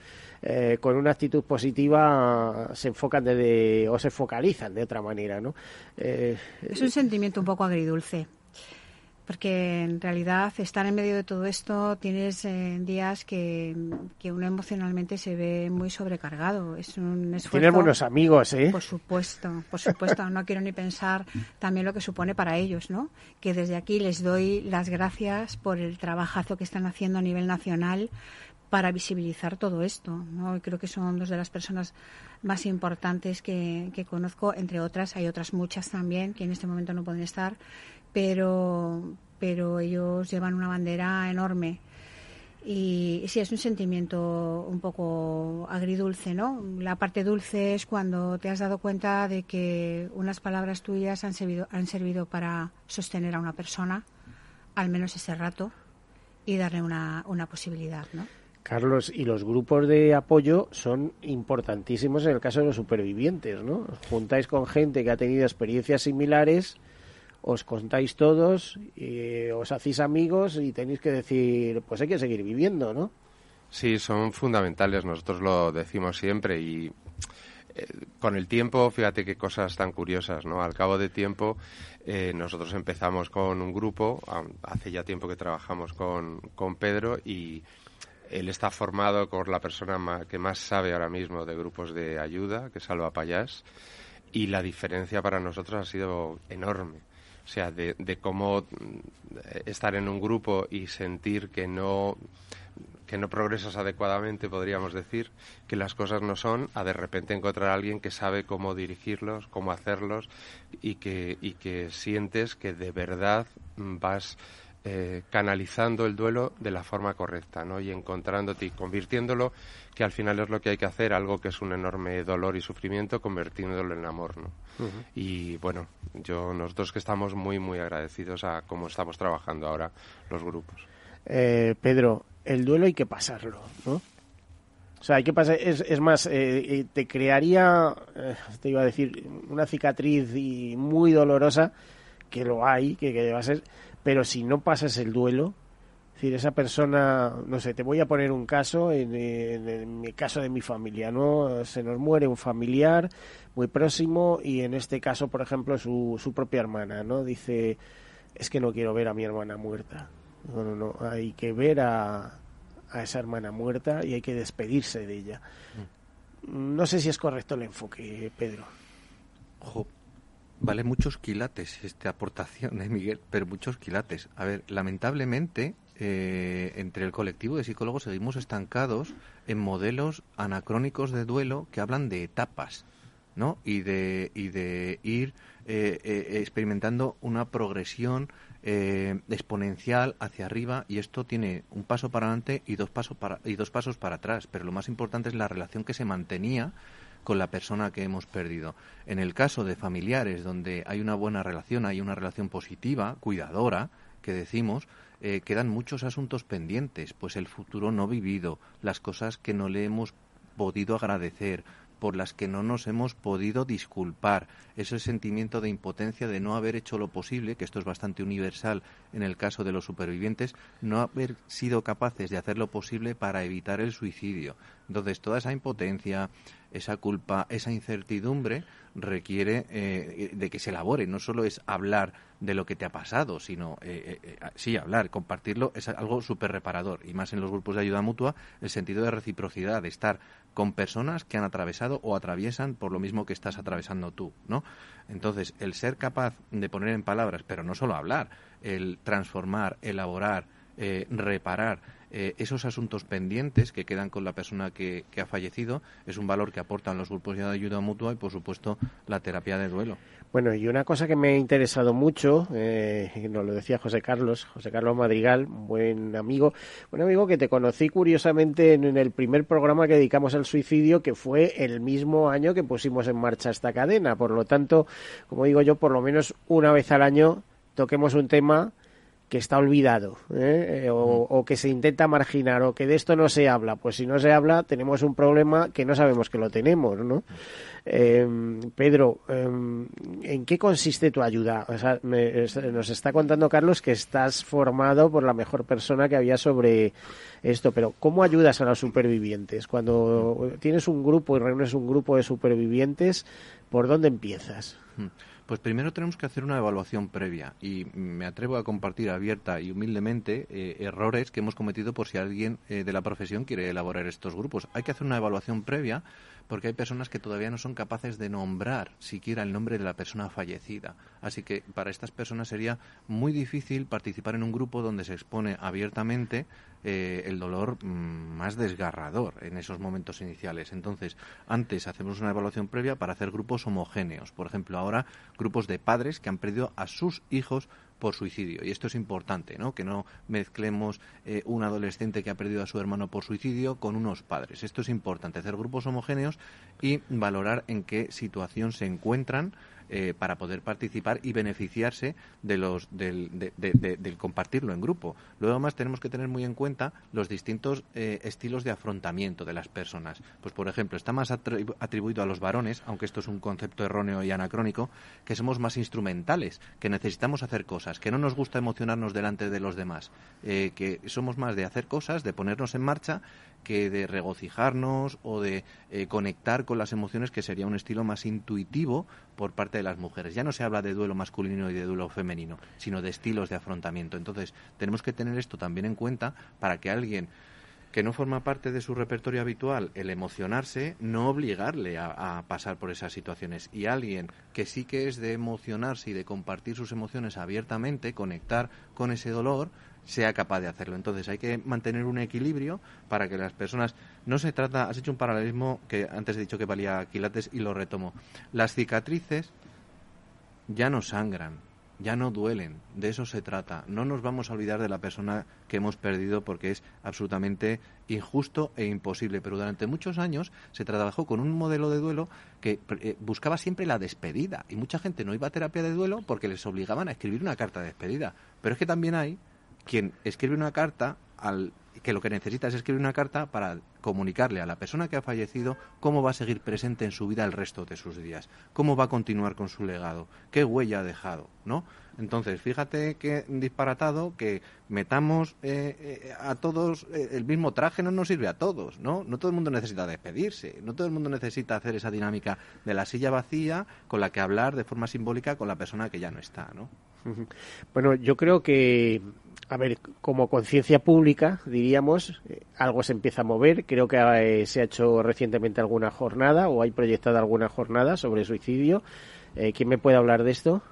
con una actitud positiva se enfocan de, o se focalizan de otra manera, ¿no? es un sentimiento un poco agridulce porque en realidad estar en medio de todo esto tienes eh, días que, uno emocionalmente se ve muy sobrecargado. Es un esfuerzo. Tienes buenos amigos, ¿eh? Por supuesto, por supuesto. No quiero ni pensar también lo que supone para ellos, ¿no? Que desde aquí les doy las gracias por el trabajazo que están haciendo a nivel nacional para visibilizar todo esto. ¿no? Creo que son dos de las personas más importantes que, que conozco, entre otras. Hay otras muchas también que en este momento no pueden estar pero, pero ellos llevan una bandera enorme. Y sí, es un sentimiento un poco agridulce, ¿no? La parte dulce es cuando te has dado cuenta de que unas palabras tuyas han servido, han servido para sostener a una persona, al menos ese rato, y darle una, una posibilidad, ¿no? Carlos, y los grupos de apoyo son importantísimos en el caso de los supervivientes, ¿no? juntáis con gente que ha tenido experiencias similares os contáis todos, y os hacéis amigos y tenéis que decir, pues hay que seguir viviendo, ¿no? Sí, son fundamentales, nosotros lo decimos siempre y eh, con el tiempo, fíjate qué cosas tan curiosas, ¿no? Al cabo de tiempo, eh, nosotros empezamos con un grupo, hace ya tiempo que trabajamos con, con Pedro y él está formado con la persona que más sabe ahora mismo de grupos de ayuda, que es Alba Payás, y la diferencia para nosotros ha sido enorme o sea, de, cómo mm, estar en un grupo y sentir que no que no progresas adecuadamente, podríamos decir, que las cosas no son, a de repente encontrar a alguien que sabe cómo dirigirlos, cómo hacerlos y que, y que sientes que de verdad vas eh, canalizando el duelo de la forma correcta, ¿no? Y encontrándote y convirtiéndolo, que al final es lo que hay que hacer, algo que es un enorme dolor y sufrimiento, convirtiéndolo en amor, ¿no? Y bueno, yo nosotros que estamos muy muy agradecidos a cómo estamos trabajando ahora los grupos. Eh, Pedro, el duelo hay que pasarlo, ¿no? O sea, hay que pasar, es, es más, eh, te crearía, te iba a decir, una cicatriz y muy dolorosa, que lo hay, que, que va a ser, pero si no pasas el duelo, es decir, esa persona, no sé, te voy a poner un caso, en, en, el caso de mi familia, ¿no? Se nos muere un familiar muy próximo y en este caso, por ejemplo, su, su propia hermana, ¿no? Dice, es que no quiero ver a mi hermana muerta. No, no, no, hay que ver a, a esa hermana muerta y hay que despedirse de ella. Mm. No sé si es correcto el enfoque, Pedro. Ojo, Vale muchos quilates esta aportación, ¿eh, Miguel? Pero muchos quilates. A ver, lamentablemente, eh, entre el colectivo de psicólogos seguimos estancados en modelos anacrónicos de duelo que hablan de etapas, ¿no? Y de, y de ir eh, eh, experimentando una progresión exponencial hacia arriba y esto tiene un paso para adelante y dos pasos para y dos pasos para atrás pero lo más importante es la relación que se mantenía con la persona que hemos perdido. En el caso de familiares donde hay una buena relación, hay una relación positiva, cuidadora, que decimos, eh, quedan muchos asuntos pendientes, pues el futuro no vivido, las cosas que no le hemos podido agradecer, por las que no nos hemos podido disculpar, ese sentimiento de impotencia de no haber hecho lo posible, que esto es bastante universal en el caso de los supervivientes, no haber sido capaces de hacer lo posible para evitar el suicidio. Entonces, toda esa impotencia, esa culpa, esa incertidumbre requiere eh, de que se elabore. No solo es hablar de lo que te ha pasado, sino, eh, eh, sí, hablar, compartirlo es algo súper reparador. Y más en los grupos de ayuda mutua, el sentido de reciprocidad, de estar con personas que han atravesado o atraviesan por lo mismo que estás atravesando tú, ¿no? Entonces, el ser capaz de poner en palabras, pero no solo hablar, el transformar, elaborar, reparar, eh, esos asuntos pendientes que quedan con la persona que, ha fallecido es un valor que aportan los grupos de ayuda mutua y, por supuesto, la terapia de duelo. Bueno, y una cosa que me ha interesado mucho, eh, nos lo decía José Carlos, José Carlos Madrigal, buen amigo, un amigo que te conocí curiosamente en, el primer programa que dedicamos al suicidio, que fue el mismo año que pusimos en marcha esta cadena. Por lo tanto, como digo yo, por lo menos una vez al año toquemos un tema que está olvidado ¿eh? o, que se intenta marginar o que de esto no se habla. Pues si no se habla, tenemos un problema que no sabemos que lo tenemos, ¿no? Em, Pedro, em, ¿en qué consiste tu ayuda? nos está contando Carlos que estás formado por la mejor persona que había sobre esto, pero ¿cómo ayudas a los supervivientes? Cuando tienes un grupo y reúnes un grupo de supervivientes, ¿por dónde empiezas? Pues primero tenemos que hacer una evaluación previa y me atrevo a compartir abierta y humildemente eh, errores que hemos cometido por si alguien eh, de la profesión quiere elaborar estos grupos. Hay que hacer una evaluación previa porque hay personas que todavía no son capaces de nombrar siquiera el nombre de la persona fallecida. Así que para estas personas sería muy difícil participar en un grupo donde se expone abiertamente eh, el dolor mm, más desgarrador en esos momentos iniciales. Entonces, antes hacemos una evaluación previa para hacer grupos homogéneos. Por ejemplo, ahora grupos de padres que han perdido a sus hijos por suicidio. Y esto es importante, ¿no? Que no mezclemos eh, un adolescente que ha perdido a su hermano por suicidio con unos padres. Esto es importante, hacer grupos homogéneos y valorar en qué situación se encuentran eh, para poder participar y beneficiarse de los, del, del compartirlo en grupo. Luego, además, tenemos que tener muy en cuenta los distintos eh, estilos de afrontamiento de las personas. Pues, por ejemplo, está más atribuido a los varones, aunque esto es un concepto erróneo y anacrónico, que somos más instrumentales, que necesitamos hacer cosas, que no nos gusta emocionarnos delante de los demás, eh, que somos más de hacer cosas, de ponernos en marcha que de regocijarnos o de eh, conectar con las emociones, que sería un estilo más intuitivo por parte de las mujeres. Ya no se habla de duelo masculino y de duelo femenino, sino de estilos de afrontamiento. Entonces, tenemos que tener esto también en cuenta para que alguien que no forma parte de su repertorio habitual el emocionarse, no obligarle a, a, pasar por esas situaciones. Y alguien que sí que es de emocionarse y de compartir sus emociones abiertamente, conectar con ese dolor, sea capaz de hacerlo. Entonces hay que mantener un equilibrio para que las personas no se trata, has hecho un paralelismo que antes he dicho que valía quilates y lo retomo. Las cicatrices ya no sangran, ya no duelen, de eso se trata. No nos vamos a olvidar de la persona que hemos perdido porque es absolutamente injusto e imposible. Pero durante muchos años se trabajó con un modelo de duelo que eh, buscaba siempre la despedida y mucha gente no iba a terapia de duelo porque les obligaban a escribir una carta de despedida. Pero es que también hay quien escribe una carta al que lo que necesita es escribir una carta para comunicarle a la persona que ha fallecido cómo va a seguir presente en su vida el resto de sus días, cómo va a continuar con su legado, qué huella ha dejado, ¿no? Entonces, fíjate qué disparatado que metamos eh, eh, a todos eh, el mismo traje no nos sirve a todos, ¿no? No todo el mundo necesita despedirse, no todo el mundo necesita hacer esa dinámica de la silla vacía con la que hablar de forma simbólica con la persona que ya no está, ¿no? Bueno, yo creo que a ver, como conciencia pública, diríamos, eh, algo se empieza a mover. Creo que eh, se ha hecho recientemente alguna jornada o hay proyectada alguna jornada sobre suicidio. Eh, ¿Quién me puede hablar de esto?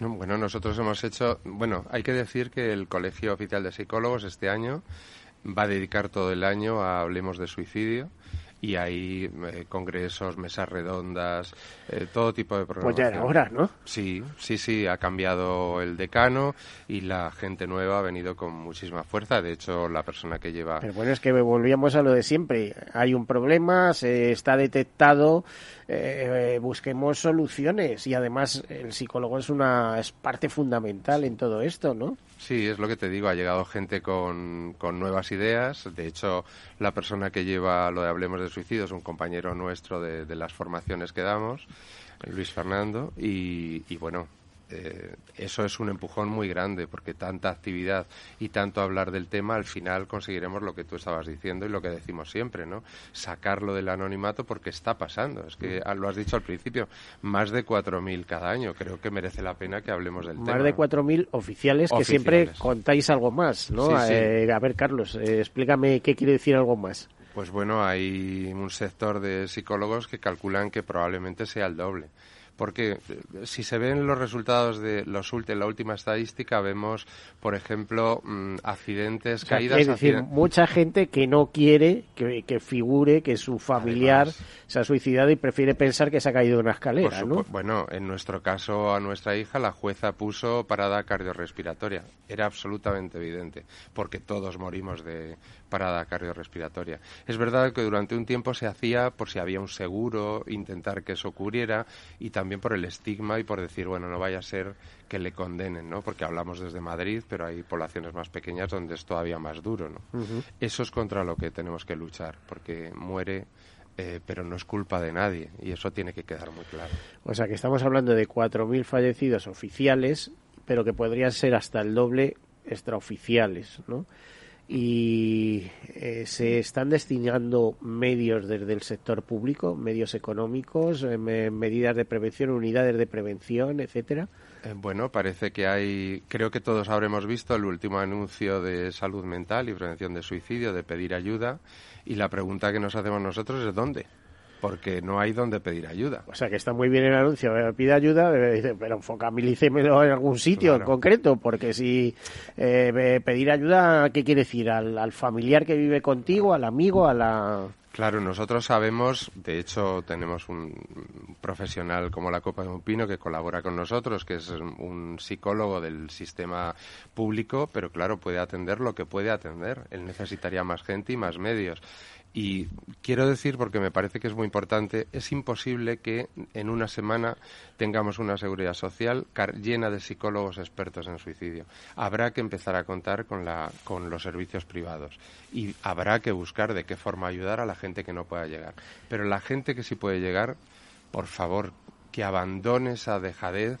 bueno, nosotros hemos hecho, bueno, hay que decir que el Colegio Oficial de Psicólogos este año va a dedicar todo el año a Hablemos de Suicidio y hay eh, congresos, mesas redondas, eh, todo tipo de programas. Pues ya era hora, ¿no? Sí, sí, sí, ha cambiado el decano y la gente nueva ha venido con muchísima fuerza. De hecho, la persona que lleva. Pero bueno, es que volvíamos a lo de siempre. Hay un problema, se está detectado, eh, busquemos soluciones y además el psicólogo es una es parte fundamental en todo esto, ¿no? Sí, es lo que te digo, ha llegado gente con, con nuevas ideas. De hecho, la persona que lleva lo de Hablemos de Suicidio es un compañero nuestro de, las formaciones que damos, Luis Fernando, y bueno, eh, eso es un empujón muy grande porque tanta actividad y tanto hablar del tema al final conseguiremos lo que tú estabas diciendo y lo que decimos siempre, ¿no? Sacarlo del anonimato porque está pasando. Es que mm. lo has dicho al principio, más de 4.000 cada año. Creo que merece la pena que hablemos del tema. Más de 4.000 oficiales, que siempre contáis algo más, ¿no? Eh, a ver, Carlos, eh, explícame qué quiere decir algo más. Pues bueno, hay un sector de psicólogos que calculan que probablemente sea el doble porque eh, si se ven los resultados de los la última estadística vemos por ejemplo mm, accidentes caídas es decir mucha gente que no quiere que, figure que su familiar se ha suicidado y prefiere pensar que se ha caído de una escalera ¿no? bueno en nuestro caso a nuestra hija la jueza puso parada cardiorrespiratoria era absolutamente evidente porque todos morimos de parada cardiorrespiratoria. Es verdad que durante un tiempo se hacía por si había un seguro, intentar que eso cubriera y también por el estigma y por decir, bueno, no vaya a ser que le condenen, ¿no? Porque hablamos desde Madrid, pero hay poblaciones más pequeñas donde es todavía más duro, ¿no? Eso es contra lo que tenemos que luchar, porque muere eh, pero no es culpa de nadie y eso tiene que quedar muy claro. O sea que estamos hablando de 4.000 fallecidos oficiales, pero que podrían ser hasta el doble extraoficiales, ¿no? Y eh, se están destinando medios desde el sector público, medios económicos, eh, medidas de prevención, unidades de prevención, etcétera. Eh, bueno, parece que hay, creo que todos habremos visto el último anuncio de salud mental y prevención de suicidio, de pedir ayuda, y la pregunta que nos hacemos nosotros es ¿dónde? Porque no hay donde pedir ayuda. O sea, que está muy bien el anuncio, eh, pide ayuda, pero enfocamilícemelo en algún sitio en concreto, porque si eh, pedir ayuda, ¿qué quiere decir? ¿Al, familiar que vive contigo, al amigo, a la...? Claro, nosotros sabemos, de hecho tenemos un profesional como la Copa de un Pino que colabora con nosotros, que es un psicólogo del sistema público, pero claro, puede atender lo que puede atender. Él necesitaría más gente y más medios. Y quiero decir, porque me parece que es muy importante, es imposible que en una semana tengamos una seguridad social llena de psicólogos expertos en suicidio. Habrá que empezar a contar con, la, con los servicios privados y habrá que buscar de qué forma ayudar a la gente que no pueda llegar. Pero la gente que sí puede llegar, por favor, que abandone esa dejadez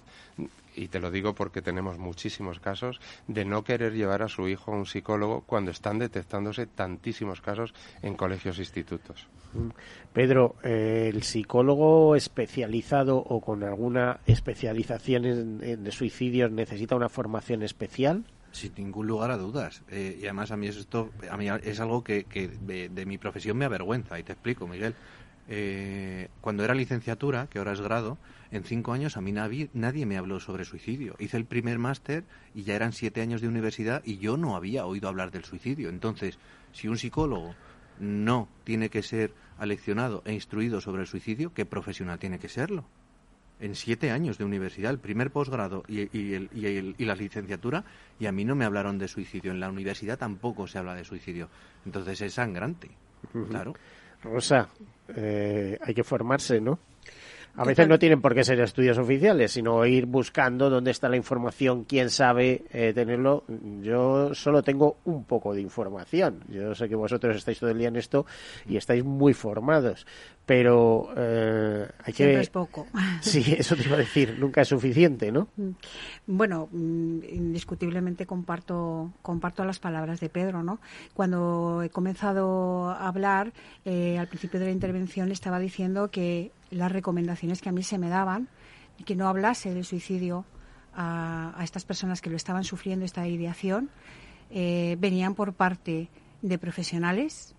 y te lo digo porque tenemos muchísimos casos, de no querer llevar a su hijo a un psicólogo cuando están detectándose tantísimos casos en colegios e institutos. Mm. Pedro, eh, ¿el psicólogo especializado o con alguna especialización en, de suicidios necesita una formación especial? Sin ningún lugar a dudas. Eh, y además a mí es esto, a mí es algo que, de, mi profesión me avergüenza. Y te explico, Miguel. Eh, cuando era licenciatura, que ahora es grado, en cinco años a mí nadie, nadie me habló sobre suicidio. Hice el primer máster y ya eran siete años de universidad y yo no había oído hablar del suicidio. Entonces, si un psicólogo no tiene que ser aleccionado e instruido sobre el suicidio, ¿qué profesional tiene que serlo? En siete años de universidad, el primer posgrado y, y, la licenciatura, y a mí no me hablaron de suicidio. En la universidad tampoco se habla de suicidio. Entonces es sangrante, claro. Rosa, eh, hay que formarse, ¿no? A veces no tienen por qué ser estudios oficiales, sino ir buscando dónde está la información, quién sabe eh, tenerlo. Yo solo tengo un poco de información. Yo sé que vosotros estáis todo el día en esto y estáis muy formados, pero eh, hay Siempre que... es poco. [LAUGHS] Sí, eso te iba a decir, nunca es suficiente, ¿no? Mm. Bueno, mm, indiscutiblemente comparto, comparto las palabras de Pedro, ¿no? Cuando he comenzado a hablar, eh, al principio de la intervención estaba diciendo que las recomendaciones que a mí se me daban, que no hablase del suicidio a, estas personas que lo estaban sufriendo, esta ideación, eh, venían por parte de profesionales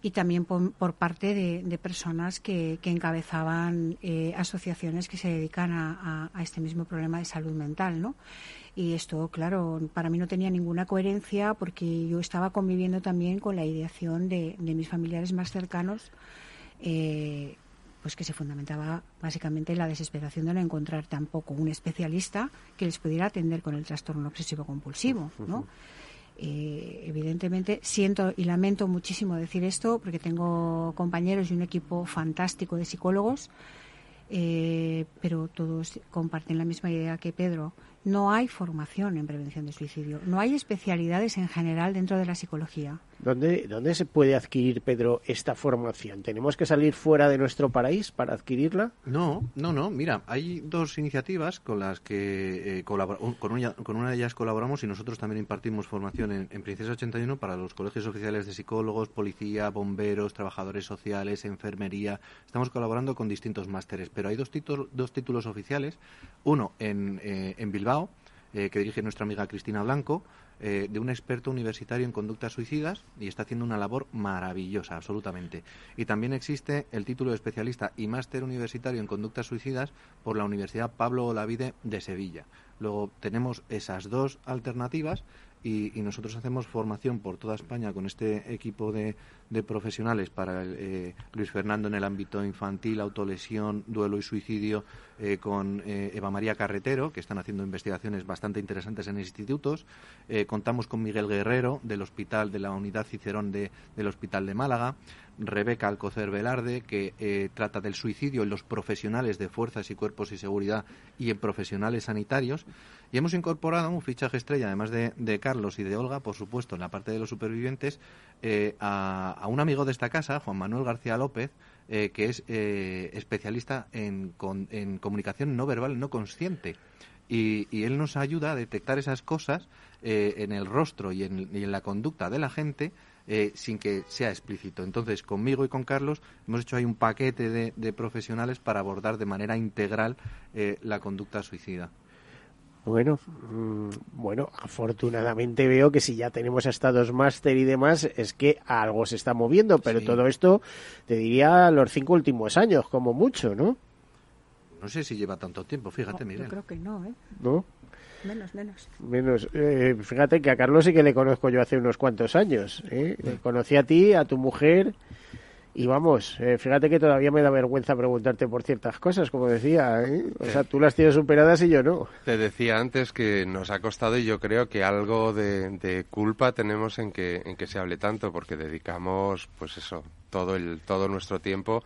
y también por, parte de, personas que, encabezaban eh, asociaciones que se dedican a, este mismo problema de salud mental, ¿no? Y esto, claro, para mí no tenía ninguna coherencia porque yo estaba conviviendo también con la ideación de, mis familiares más cercanos eh, pues que se fundamentaba básicamente en la desesperación de no encontrar tampoco un especialista que les pudiera atender con el trastorno obsesivo compulsivo, ¿no? Eh, evidentemente siento y lamento muchísimo decir esto porque tengo compañeros y un equipo fantástico de psicólogos, eh, pero todos comparten la misma idea que Pedro no hay formación en prevención de suicidio, no hay especialidades en general dentro de la psicología. ¿Dónde, ¿Dónde se puede adquirir, Pedro, esta formación? ¿Tenemos que salir fuera de nuestro país para adquirirla? No, no, no. Mira, hay dos iniciativas con las que eh, con, una, con una de ellas colaboramos y nosotros también impartimos formación en, en Princesa 81 para los colegios oficiales de psicólogos, policía, bomberos, trabajadores sociales, enfermería. Estamos colaborando con distintos másteres, pero hay dos, títulos, dos títulos oficiales. Uno en, eh, en Bilbao eh, que dirige nuestra amiga Cristina Blanco, eh, de un experto universitario en conductas suicidas y está haciendo una labor maravillosa, absolutamente. Y también existe el título de especialista y máster universitario en conductas suicidas por la Universidad Pablo Olavide de Sevilla. Luego tenemos esas dos alternativas y, nosotros hacemos formación por toda España con este equipo de, profesionales para eh, Luis Fernando en el ámbito infantil, autolesión, duelo y suicidio, eh, con eh, Eva María Carretero, que están haciendo investigaciones bastante interesantes en institutos. contamos con Miguel Guerrero del Hospital de la Unidad Cicerón del Hospital de Málaga. Rebeca Alcocer Velarde, que eh, trata del suicidio en los profesionales de fuerzas y cuerpos y seguridad y en profesionales sanitarios. Y hemos incorporado un fichaje estrella, además de, Carlos y de Olga, por supuesto, en la parte de los supervivientes, eh, a, un amigo de esta casa, Juan Manuel García López, eh, que es especialista en, en comunicación no verbal, no consciente y, él nos ayuda a detectar esas cosas eh, en el rostro y en, la conducta de la gente eh, sin que sea explícito. Entonces, conmigo y con Carlos hemos hecho ahí un paquete de, profesionales para abordar de manera integral eh, la conducta suicida. Bueno, mm, bueno, afortunadamente veo que si ya tenemos estados máster y demás, es que algo se está moviendo, pero todo esto te diría los cinco últimos años, como mucho, ¿no? No sé si lleva tanto tiempo, fíjate, mira. Yo creo que no, ¿eh? ¿No? Menos, menos. Menos. Eh, fíjate que a Carlos sí que le conozco yo hace unos cuantos años. ¿eh? conocí a ti, a tu mujer, y vamos, eh, fíjate que todavía me da vergüenza preguntarte por ciertas cosas, como decía. ¿eh? O sea, tú las tienes superadas y yo no. Te decía antes que nos ha costado y yo creo que algo de, culpa tenemos en que, en que se hable tanto, porque dedicamos, pues eso, todo, el, todo nuestro tiempo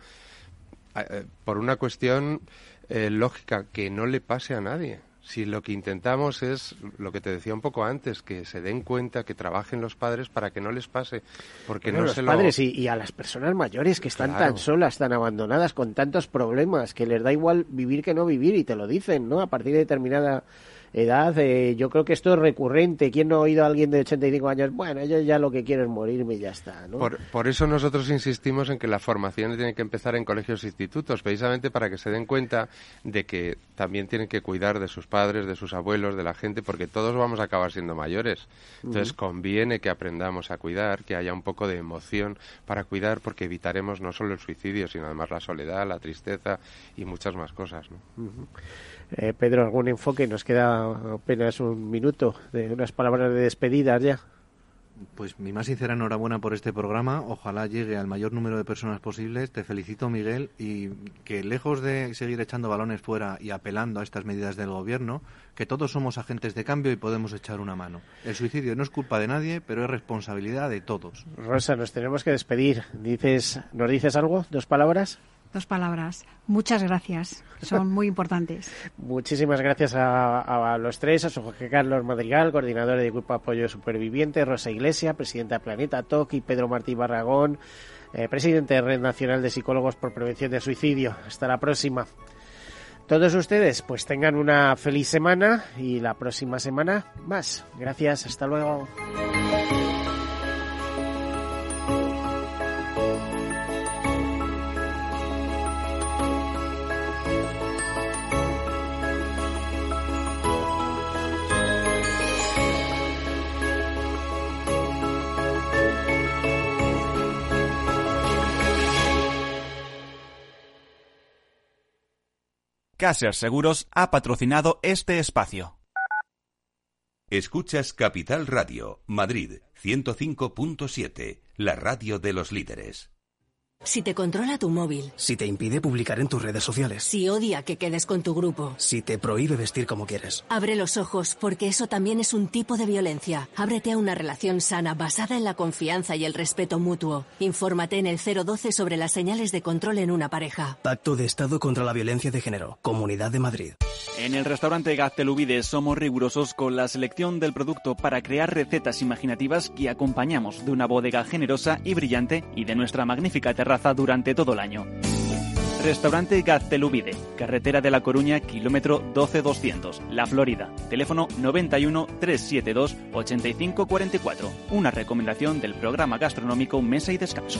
por una cuestión eh, lógica, que no le pase a nadie. Si lo que intentamos es lo que te decía un poco antes, que se den cuenta, que trabajen los padres para que no les pase, porque no los se padres y, a las personas mayores que están tan solas, tan abandonadas, con tantos problemas, que les da igual vivir que no vivir y te lo dicen, ¿no? A partir de determinada edad, eh, yo creo que esto es recurrente. ¿Quién no ha oído a alguien de 85 años? Bueno, yo ya lo que quiero es morirme y ya está. ¿no? Por, eso nosotros insistimos en que la formación tiene que empezar en colegios e institutos, precisamente para que se den cuenta de que también tienen que cuidar de sus padres, de sus abuelos, de la gente, porque todos vamos a acabar siendo mayores. Entonces conviene que aprendamos a cuidar, que haya un poco de emoción para cuidar, porque evitaremos no solo el suicidio, sino además la soledad, la tristeza y muchas más cosas. ¿no? Eh, Pedro, algún enfoque. Nos queda apenas un minuto de unas palabras de despedida ya. Pues mi más sincera enhorabuena por este programa. Ojalá llegue al mayor número de personas posibles. Te felicito, Miguel, y que lejos de seguir echando balones fuera y apelando a estas medidas del gobierno, que todos somos agentes de cambio y podemos echar una mano. El suicidio no es culpa de nadie, pero es responsabilidad de todos. Rosa, nos tenemos que despedir. Dices, ¿nos dices algo? ¿Dos palabras? Dos palabras. Muchas gracias. Son muy importantes. [LAUGHS] Muchísimas gracias a, los tres, a Jorge Carlos Madrigal, coordinador de Grupo Apoyo Superviviente, Rosa Iglesia, presidenta de Planeta TOC y Pedro Martí Barragón, eh, presidente de Red Nacional de Psicólogos por Prevención de Suicidio. Hasta la próxima. Todos ustedes, pues tengan una feliz semana y la próxima semana más. Gracias, hasta luego. Caser Seguros ha patrocinado este espacio. Escuchas Capital Radio, Madrid 105.7, la radio de los líderes. Si te controla tu móvil. Si te impide publicar en tus redes sociales. Si odia que quedes con tu grupo. Si te prohíbe vestir como quieres. Abre los ojos, porque eso también es un tipo de violencia. Ábrete a una relación sana basada en la confianza y el respeto mutuo. Infórmate en el 012 sobre las señales de control en una pareja. Pacto de Estado contra la Violencia de Género. Comunidad de Madrid. En el restaurante Gaztelubides somos rigurosos con la selección del producto para crear recetas imaginativas que acompañamos de una bodega generosa y brillante y de nuestra magnífica terraza durante todo el año. Restaurante Gaztelubide, carretera de La Coruña, kilómetro 12200, La Florida. Teléfono 91 372 8544. Una recomendación del programa gastronómico Mesa y Descanso.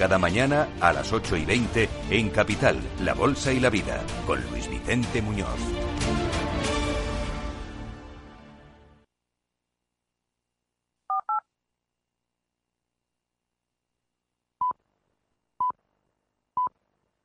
cada mañana a las 8 y 20 en Capital, La Bolsa y la Vida, con Luis Vicente Muñoz.